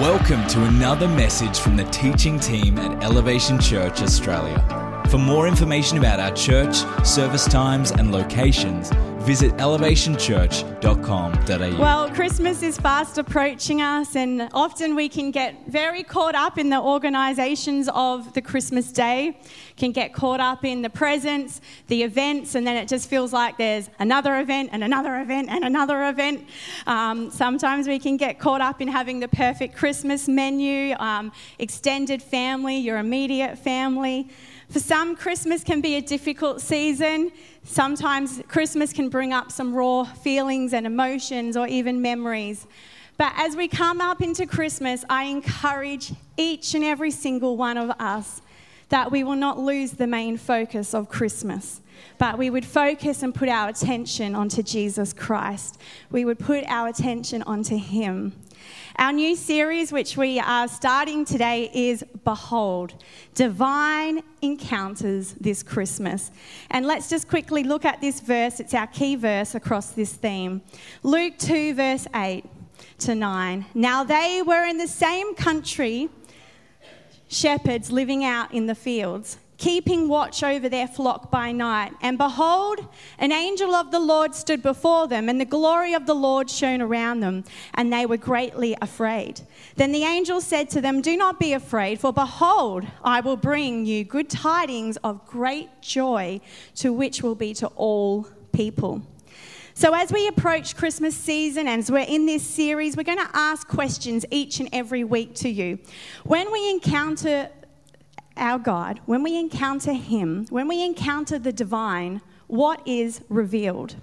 Welcome to another message from the teaching team at Elevation Church Australia. For more information about our church, service times, and locations, visit elevationchurch.com.au. Well, Christmas is fast approaching us, and often we can get very caught up in the organisations of the Christmas day, can get caught up in the presents, the events, and then it just feels like there's another event and another event and another event. Um, sometimes we can get caught up in having the perfect Christmas menu, um, extended family, your immediate family. For some, Christmas can be a difficult season. Sometimes Christmas can bring up some raw feelings and emotions or even memories. But as we come up into Christmas, I encourage each and every single one of us that we will not lose the main focus of Christmas, but we would focus and put our attention onto Jesus Christ. We would put our attention onto Him. Our new series, which we are starting today, is Behold, Divine Encounters this Christmas. And let's just quickly look at this verse. It's our key verse across this theme. Luke 2, verse 8 to 9. Now they were in the same country, shepherds living out in the fields keeping watch over their flock by night. And behold, an angel of the Lord stood before them, and the glory of the Lord shone around them, and they were greatly afraid. Then the angel said to them, Do not be afraid, for behold, I will bring you good tidings of great joy, to which will be to all people. So, as we approach Christmas season and as we're in this series, we're going to ask questions each and every week to you. When we encounter our God, when we encounter Him, when we encounter the divine, what is revealed?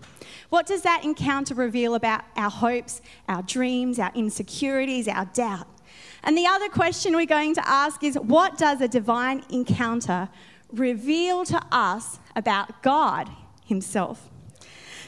What does that encounter reveal about our hopes, our dreams, our insecurities, our doubt? And the other question we're going to ask is what does a divine encounter reveal to us about God Himself?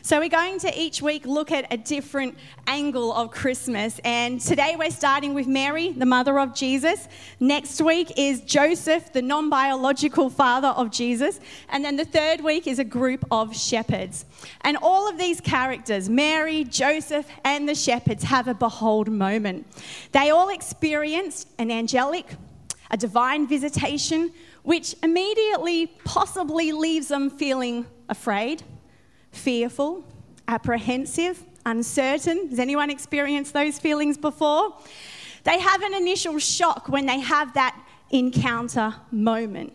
So, we're going to each week look at a different angle of Christmas. And today we're starting with Mary, the mother of Jesus. Next week is Joseph, the non biological father of Jesus. And then the third week is a group of shepherds. And all of these characters, Mary, Joseph, and the shepherds, have a behold moment. They all experienced an angelic, a divine visitation, which immediately possibly leaves them feeling afraid fearful, apprehensive, uncertain. Has anyone experienced those feelings before? They have an initial shock when they have that encounter moment.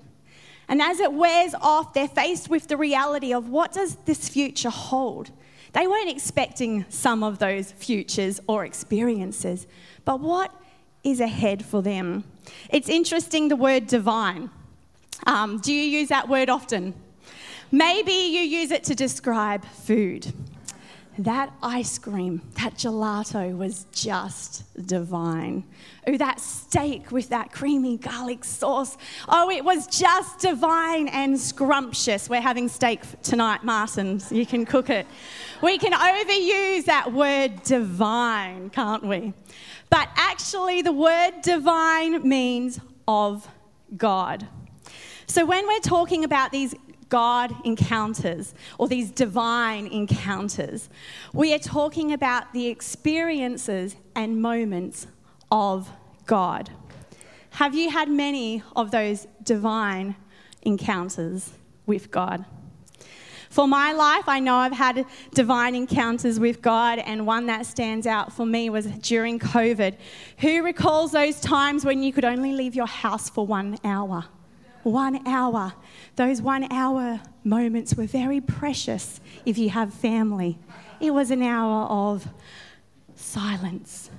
And as it wears off, they're faced with the reality of what does this future hold? They weren't expecting some of those futures or experiences, but what is ahead for them? It's interesting the word divine. Um, do you use that word often? Maybe you use it to describe food. That ice cream, that gelato was just divine. Oh, that steak with that creamy garlic sauce. Oh, it was just divine and scrumptious. We're having steak tonight, Martin. So you can cook it. We can overuse that word divine, can't we? But actually, the word divine means of God. So when we're talking about these God encounters or these divine encounters. We are talking about the experiences and moments of God. Have you had many of those divine encounters with God? For my life, I know I've had divine encounters with God, and one that stands out for me was during COVID. Who recalls those times when you could only leave your house for one hour? One hour those one hour moments were very precious if you have family. It was an hour of silence.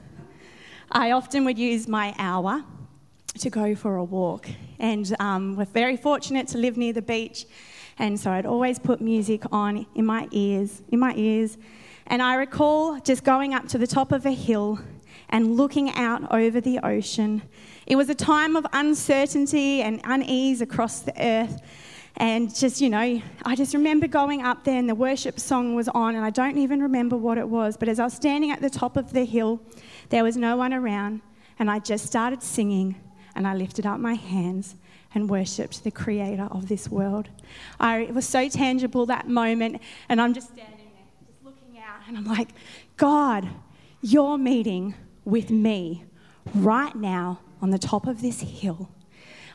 I often would use my hour to go for a walk, and um, we're very fortunate to live near the beach, and so I'd always put music on in my ears, in my ears. And I recall just going up to the top of a hill and looking out over the ocean. It was a time of uncertainty and unease across the earth. And just, you know, I just remember going up there and the worship song was on, and I don't even remember what it was. But as I was standing at the top of the hill, there was no one around, and I just started singing, and I lifted up my hands and worshipped the creator of this world. I, it was so tangible that moment, and I'm just standing there, just looking out, and I'm like, God, you're meeting with me right now on the top of this hill.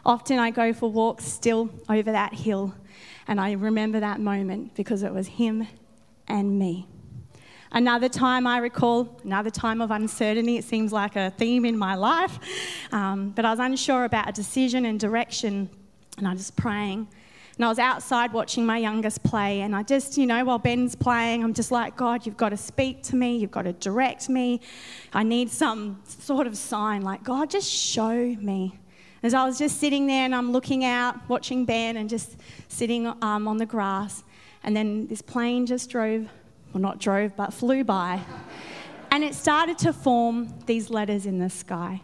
Often I go for walks still over that hill, and I remember that moment because it was him and me. Another time I recall, another time of uncertainty, it seems like a theme in my life, um, but I was unsure about a decision and direction, and I was praying. And I was outside watching my youngest play, and I just, you know, while Ben's playing, I'm just like, God, you've got to speak to me, you've got to direct me. I need some sort of sign, like, God, just show me. As I was just sitting there and I'm looking out, watching Ben, and just sitting um, on the grass, and then this plane just drove, well, not drove, but flew by. and it started to form these letters in the sky.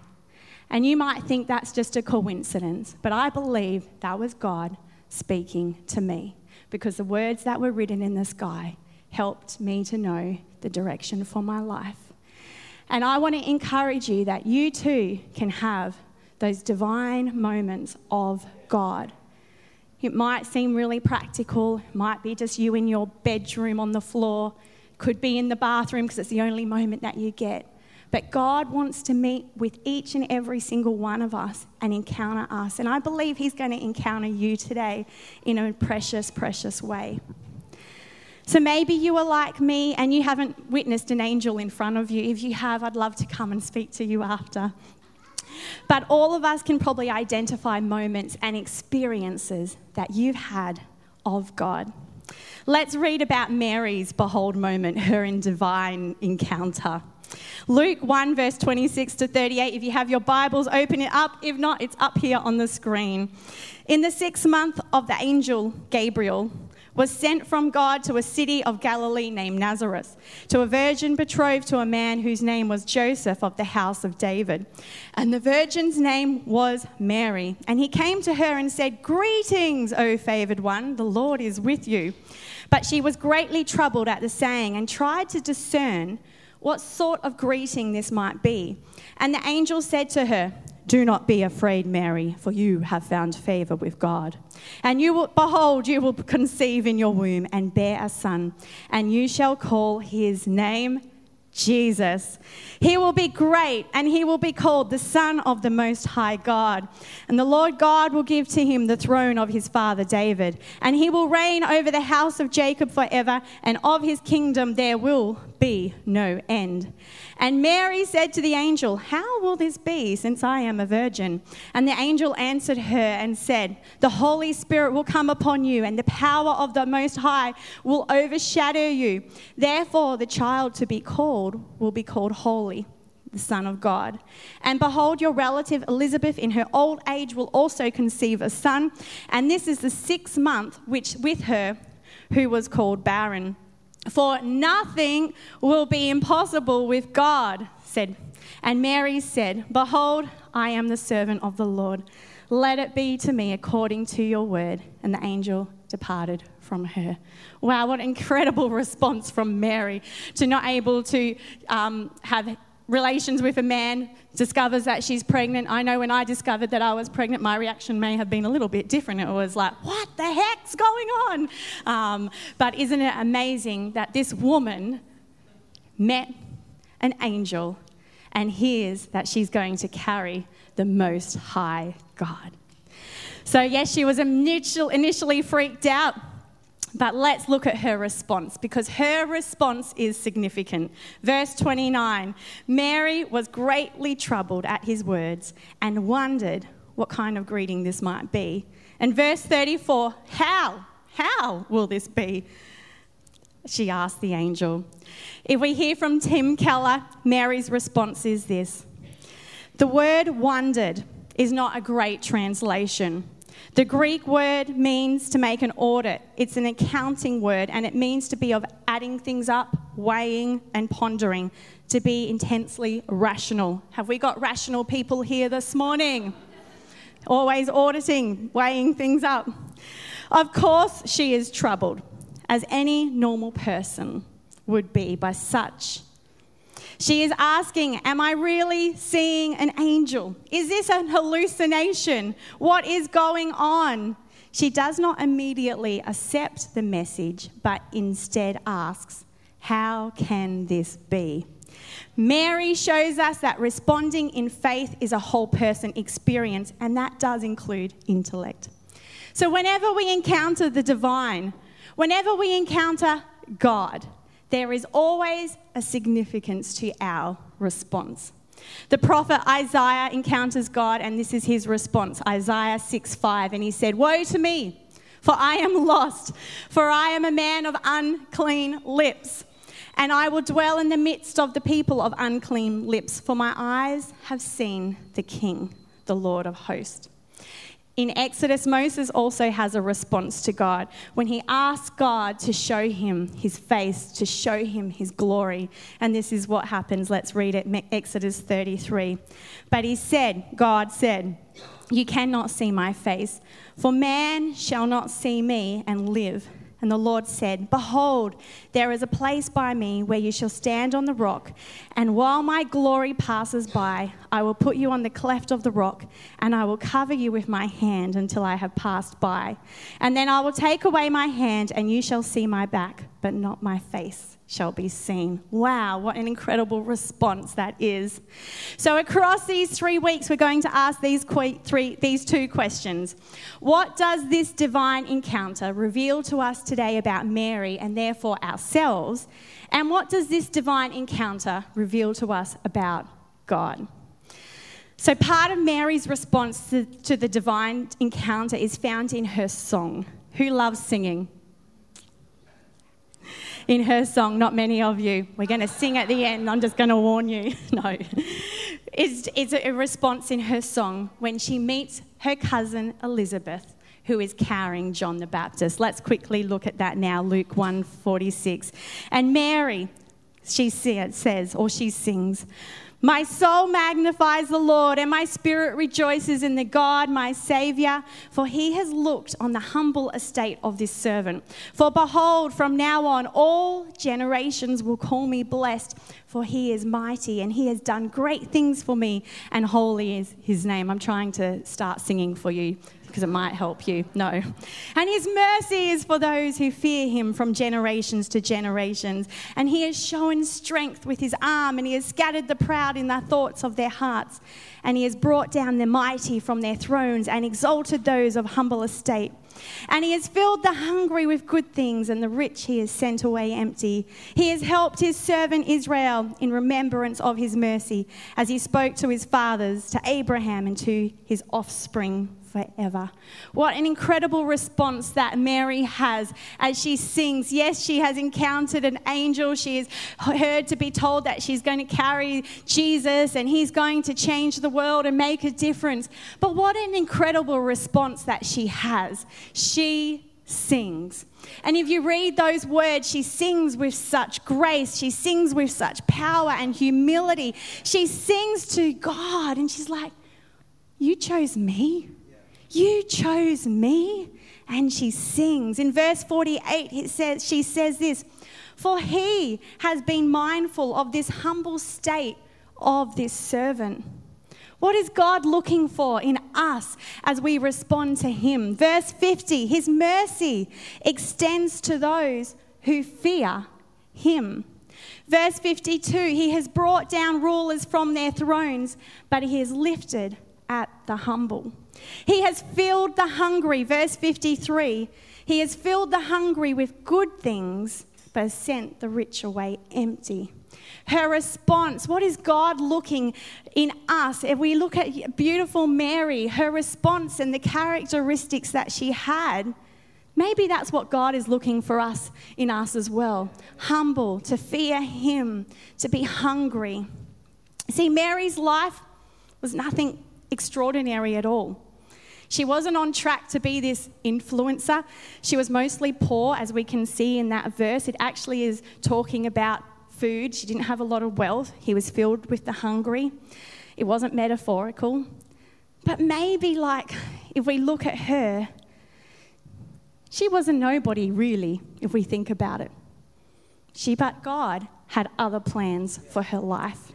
And you might think that's just a coincidence, but I believe that was God speaking to me because the words that were written in the sky helped me to know the direction for my life. And I want to encourage you that you too can have those divine moments of God. It might seem really practical, might be just you in your bedroom on the floor, could be in the bathroom because it's the only moment that you get. But God wants to meet with each and every single one of us and encounter us. And I believe He's going to encounter you today in a precious, precious way. So maybe you are like me and you haven't witnessed an angel in front of you. If you have, I'd love to come and speak to you after. But all of us can probably identify moments and experiences that you've had of God. Let's read about Mary's behold moment, her in divine encounter. Luke 1, verse 26 to 38. If you have your Bibles, open it up. If not, it's up here on the screen. In the sixth month of the angel Gabriel, was sent from God to a city of Galilee named Nazareth, to a virgin betrothed to a man whose name was Joseph of the house of David. And the virgin's name was Mary. And he came to her and said, Greetings, O favored one, the Lord is with you. But she was greatly troubled at the saying and tried to discern what sort of greeting this might be. And the angel said to her, Do not be afraid, Mary, for you have found favor with God. And you will, behold, you will conceive in your womb and bear a son, and you shall call his name Jesus. He will be great and he will be called the Son of the Most High God. And the Lord God will give to him the throne of his father David. And he will reign over the house of Jacob forever, and of his kingdom there will be no end. And Mary said to the angel, How will this be, since I am a virgin? And the angel answered her and said, The Holy Spirit will come upon you, and the power of the Most High will overshadow you. Therefore, the child to be called will be called Holy the Son of God. And behold, your relative Elizabeth in her old age will also conceive a son, and this is the sixth month which with her who was called barren. For nothing will be impossible with God, said. And Mary said, Behold, I am the servant of the Lord. Let it be to me according to your word. And the angel departed from her. Wow, what an incredible response from Mary to not able to um, have relations with a man, discovers that she's pregnant. I know when I discovered that I was pregnant, my reaction may have been a little bit different. It was like, what the heck's going on? Um, but isn't it amazing that this woman met an angel and hears that she's going to carry the Most High God? So, yes, she was initially freaked out but let's look at her response because her response is significant. Verse 29 Mary was greatly troubled at his words and wondered what kind of greeting this might be. And verse 34 How? How will this be? She asked the angel. If we hear from Tim Keller, Mary's response is this The word wondered is not a great translation. The Greek word means to make an audit. It's an accounting word and it means to be of adding things up, weighing, and pondering, to be intensely rational. Have we got rational people here this morning? Always auditing, weighing things up. Of course, she is troubled, as any normal person would be by such she is asking, Am I really seeing an angel? Is this an hallucination? What is going on? She does not immediately accept the message, but instead asks, How can this be? Mary shows us that responding in faith is a whole person experience, and that does include intellect. So, whenever we encounter the divine, whenever we encounter God, there is always a significance to our response. The prophet Isaiah encounters God, and this is his response Isaiah 6 5. And he said, Woe to me, for I am lost, for I am a man of unclean lips. And I will dwell in the midst of the people of unclean lips, for my eyes have seen the King, the Lord of hosts. In Exodus, Moses also has a response to God when he asks God to show him his face, to show him his glory. And this is what happens. Let's read it Exodus 33. But he said, God said, You cannot see my face, for man shall not see me and live. And the Lord said, Behold, there is a place by me where you shall stand on the rock, and while my glory passes by, I will put you on the cleft of the rock, and I will cover you with my hand until I have passed by. And then I will take away my hand, and you shall see my back, but not my face shall be seen. Wow, what an incredible response that is. So, across these three weeks, we're going to ask these, three, these two questions What does this divine encounter reveal to us today about Mary and therefore ourselves? And what does this divine encounter reveal to us about God? So, part of Mary's response to, to the divine encounter is found in her song. Who loves singing? in her song, Not Many of You. We're going to sing at the end. I'm just going to warn you. no. It's, it's a response in her song when she meets her cousin Elizabeth who is carrying John the Baptist. Let's quickly look at that now, Luke 1:46. And Mary, she says, or she sings, my soul magnifies the Lord, and my spirit rejoices in the God, my Saviour, for he has looked on the humble estate of this servant. For behold, from now on, all generations will call me blessed, for he is mighty, and he has done great things for me, and holy is his name. I'm trying to start singing for you because it might help you. No. And his mercy is for those who fear him from generations to generations. And he has shown strength with his arm, and he has scattered the proud in the thoughts of their hearts. And he has brought down the mighty from their thrones and exalted those of humble estate. And he has filled the hungry with good things, and the rich he has sent away empty. He has helped his servant Israel in remembrance of his mercy, as he spoke to his fathers, to Abraham, and to his offspring forever. What an incredible response that Mary has as she sings. Yes, she has encountered an angel. She is heard to be told that she's going to carry Jesus and he's going to change the world and make a difference. But what an incredible response that she has. She sings. And if you read those words, she sings with such grace. She sings with such power and humility. She sings to God and she's like, You chose me. You chose me. And she sings. In verse 48, it says, she says this For he has been mindful of this humble state of this servant. What is God looking for in us as we respond to Him? Verse 50 His mercy extends to those who fear Him. Verse 52 He has brought down rulers from their thrones, but He has lifted at the humble. He has filled the hungry, verse 53. He has filled the hungry with good things, but has sent the rich away empty. Her response, what is God looking in us? If we look at beautiful Mary, her response and the characteristics that she had, maybe that's what God is looking for us in us as well. Humble, to fear Him, to be hungry. See, Mary's life was nothing extraordinary at all. She wasn't on track to be this influencer. She was mostly poor, as we can see in that verse. It actually is talking about food. She didn't have a lot of wealth. He was filled with the hungry. It wasn't metaphorical. But maybe, like, if we look at her, she was a nobody, really, if we think about it. She, but God, had other plans for her life.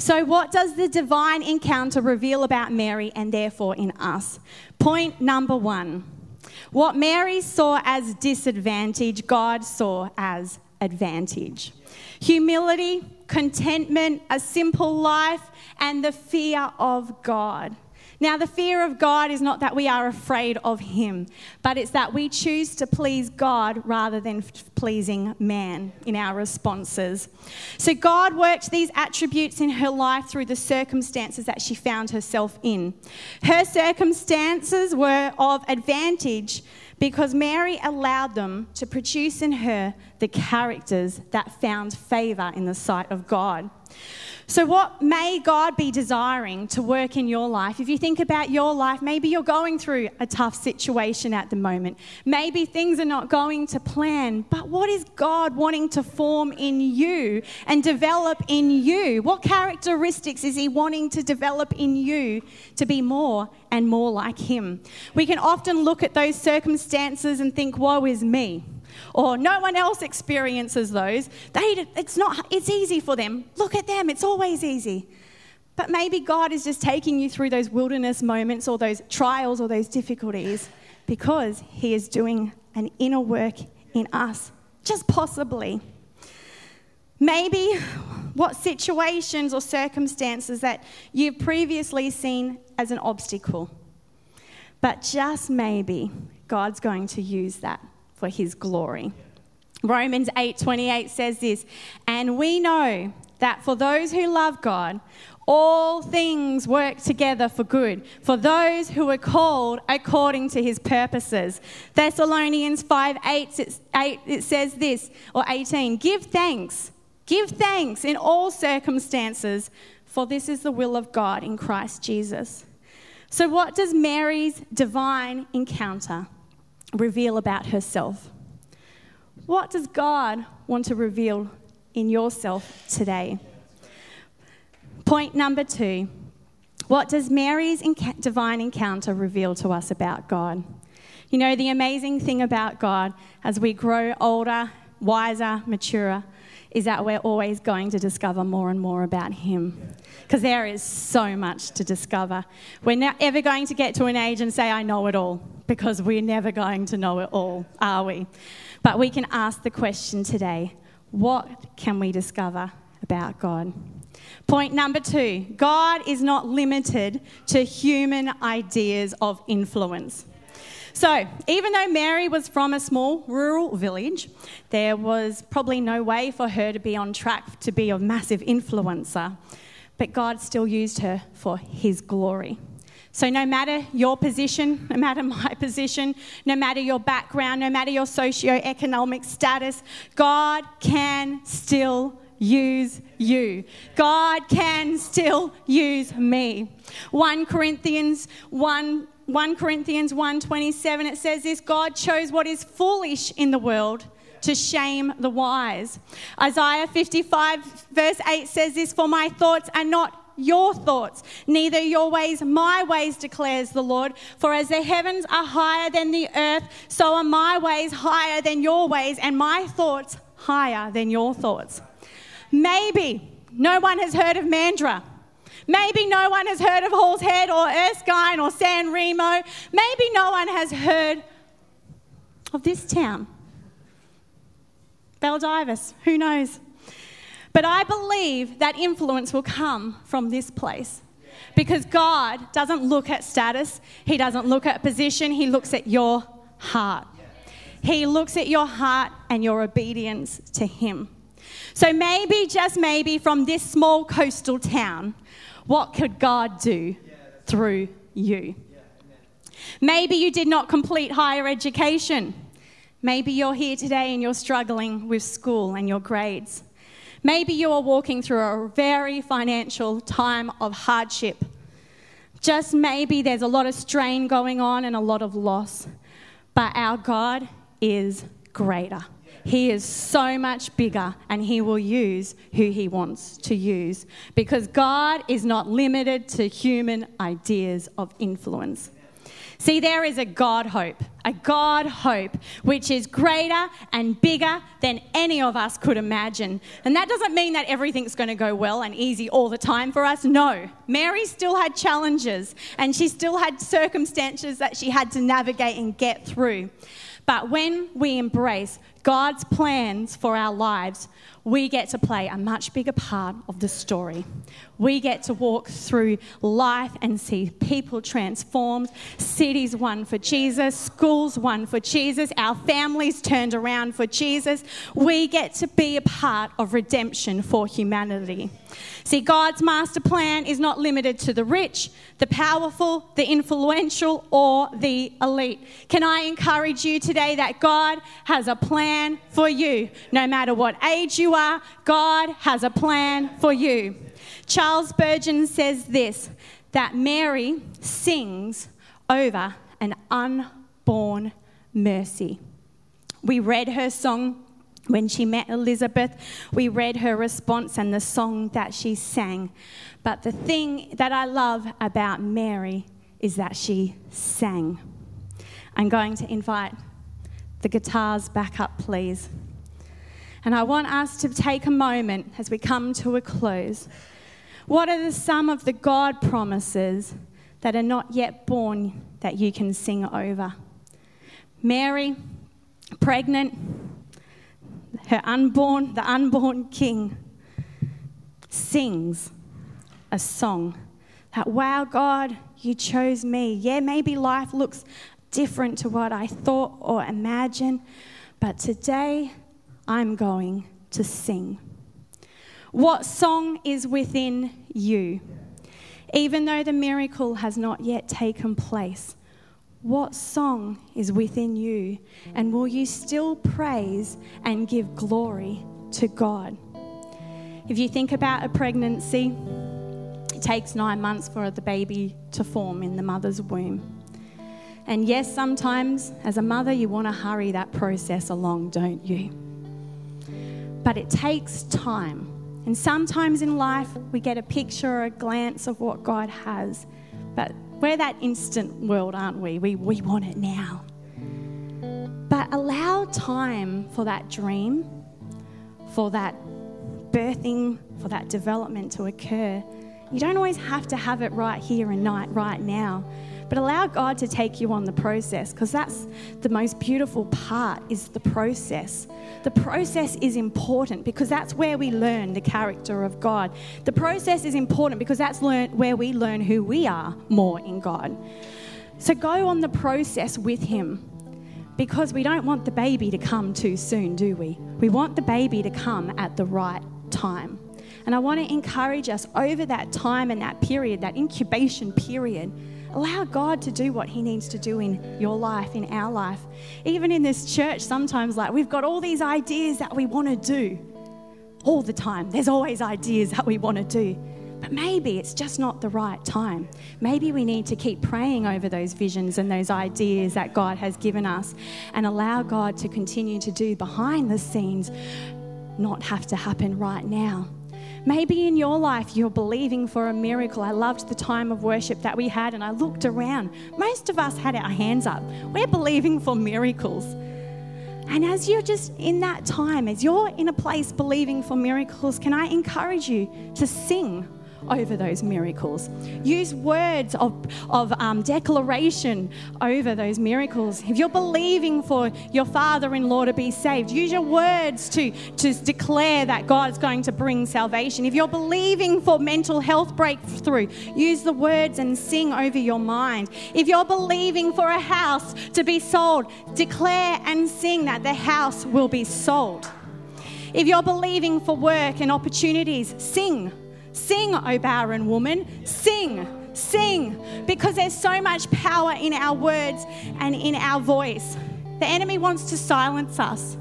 So, what does the divine encounter reveal about Mary and therefore in us? Point number one what Mary saw as disadvantage, God saw as advantage. Humility, contentment, a simple life, and the fear of God. Now, the fear of God is not that we are afraid of Him, but it's that we choose to please God rather than pleasing man in our responses. So, God worked these attributes in her life through the circumstances that she found herself in. Her circumstances were of advantage because Mary allowed them to produce in her the characters that found favor in the sight of God. So, what may God be desiring to work in your life? If you think about your life, maybe you're going through a tough situation at the moment. Maybe things are not going to plan, but what is God wanting to form in you and develop in you? What characteristics is He wanting to develop in you to be more and more like Him? We can often look at those circumstances and think, woe is me or no one else experiences those. They, it's, not, it's easy for them. Look at them, it's always easy. But maybe God is just taking you through those wilderness moments or those trials or those difficulties because He is doing an inner work in us, just possibly. Maybe what situations or circumstances that you've previously seen as an obstacle, but just maybe God's going to use that for his glory. Romans 8:28 says this, and we know that for those who love God, all things work together for good for those who are called according to his purposes. Thessalonians 5 8, 8, it says this, or 18, give thanks, give thanks in all circumstances, for this is the will of God in Christ Jesus. So, what does Mary's divine encounter reveal about herself. What does God want to reveal in yourself today? Point number two what does Mary's divine encounter reveal to us about God? You know, the amazing thing about God as we grow older, wiser, maturer, is that we're always going to discover more and more about Him. Because there is so much to discover. We're not ever going to get to an age and say, I know it all, because we're never going to know it all, are we? But we can ask the question today what can we discover about God? Point number two God is not limited to human ideas of influence. So, even though Mary was from a small rural village, there was probably no way for her to be on track to be a massive influencer. But God still used her for His glory. So, no matter your position, no matter my position, no matter your background, no matter your socio-economic status, God can still use you. God can still use me. 1 Corinthians 1 1 Corinthians 1:27 it says this God chose what is foolish in the world to shame the wise. Isaiah 55 verse 8 says this for my thoughts are not your thoughts, neither your ways my ways, declares the Lord. For as the heavens are higher than the earth, so are my ways higher than your ways, and my thoughts higher than your thoughts. Maybe no one has heard of Mandurah. Maybe no one has heard of Halls Head or Erskine or San Remo. Maybe no one has heard of this town. Baldivis, who knows? But I believe that influence will come from this place. Because God doesn't look at status, He doesn't look at position, He looks at your heart. He looks at your heart and your obedience to Him. So maybe, just maybe, from this small coastal town, what could God do through you? Maybe you did not complete higher education. Maybe you're here today and you're struggling with school and your grades. Maybe you are walking through a very financial time of hardship. Just maybe there's a lot of strain going on and a lot of loss. But our God is greater. He is so much bigger and He will use who He wants to use because God is not limited to human ideas of influence. See, there is a God hope, a God hope which is greater and bigger than any of us could imagine. And that doesn't mean that everything's going to go well and easy all the time for us. No. Mary still had challenges and she still had circumstances that she had to navigate and get through. But when we embrace God's plans for our lives, we get to play a much bigger part of the story. We get to walk through life and see people transformed, cities won for Jesus, schools won for Jesus, our families turned around for Jesus. We get to be a part of redemption for humanity. See, God's master plan is not limited to the rich, the powerful, the influential, or the elite. Can I encourage you today that God has a plan for you? No matter what age you are, God has a plan for you. Charles Spurgeon says this that Mary sings over an unborn mercy. We read her song when she met Elizabeth, we read her response and the song that she sang. But the thing that I love about Mary is that she sang. I'm going to invite the guitars back up, please. And I want us to take a moment as we come to a close. What are the, some of the God promises that are not yet born that you can sing over? Mary, pregnant, her unborn, the unborn king, sings a song that, wow, God, you chose me. Yeah, maybe life looks different to what I thought or imagined, but today I'm going to sing. What song is within you? Even though the miracle has not yet taken place, what song is within you? And will you still praise and give glory to God? If you think about a pregnancy, it takes nine months for the baby to form in the mother's womb. And yes, sometimes as a mother, you want to hurry that process along, don't you? But it takes time. And sometimes in life, we get a picture or a glance of what God has. But we're that instant world, aren't we? We, we want it now. But allow time for that dream, for that birthing, for that development to occur. You don't always have to have it right here and right now. But allow God to take you on the process because that's the most beautiful part is the process. The process is important because that's where we learn the character of God. The process is important because that's learn, where we learn who we are more in God. So go on the process with Him because we don't want the baby to come too soon, do we? We want the baby to come at the right time. And I want to encourage us over that time and that period, that incubation period Allow God to do what He needs to do in your life, in our life. Even in this church, sometimes, like, we've got all these ideas that we want to do all the time. There's always ideas that we want to do. But maybe it's just not the right time. Maybe we need to keep praying over those visions and those ideas that God has given us and allow God to continue to do behind the scenes, not have to happen right now. Maybe in your life you're believing for a miracle. I loved the time of worship that we had, and I looked around. Most of us had our hands up. We're believing for miracles. And as you're just in that time, as you're in a place believing for miracles, can I encourage you to sing over those miracles. Use words of, of um, declaration over those miracles. If you're believing for your father in law to be saved, use your words to, to declare that God's going to bring salvation. If you're believing for mental health breakthrough, use the words and sing over your mind. If you're believing for a house to be sold, declare and sing that the house will be sold. If you're believing for work and opportunities, sing Sing, O barren woman, sing, sing, because there's so much power in our words and in our voice. The enemy wants to silence us,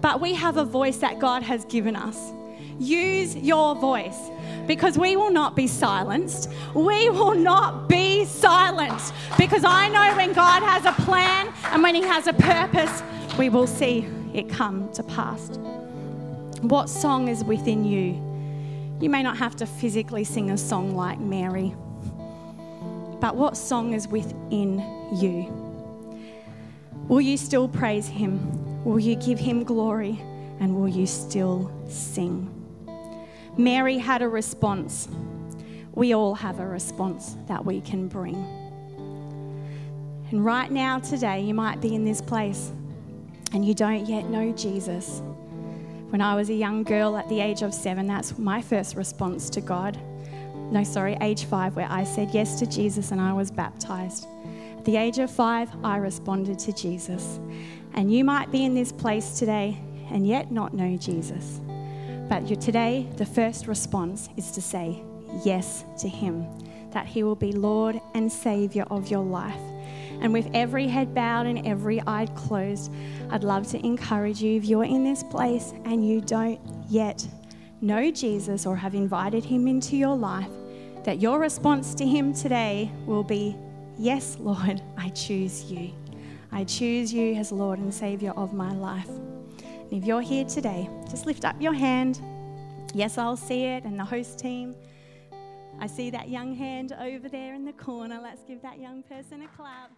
but we have a voice that God has given us. Use your voice because we will not be silenced. We will not be silenced because I know when God has a plan and when He has a purpose, we will see it come to pass. What song is within you? You may not have to physically sing a song like Mary, but what song is within you? Will you still praise Him? Will you give Him glory? And will you still sing? Mary had a response. We all have a response that we can bring. And right now, today, you might be in this place and you don't yet know Jesus. When I was a young girl at the age of seven, that's my first response to God. No, sorry, age five, where I said yes to Jesus and I was baptized. At the age of five, I responded to Jesus. And you might be in this place today and yet not know Jesus. But today, the first response is to say yes to Him, that He will be Lord and Savior of your life. And with every head bowed and every eye closed, I'd love to encourage you if you're in this place and you don't yet know Jesus or have invited Him into your life, that your response to Him today will be, Yes, Lord, I choose you. I choose you as Lord and Savior of my life. And if you're here today, just lift up your hand. Yes, I'll see it, and the host team. I see that young hand over there in the corner. Let's give that young person a clap.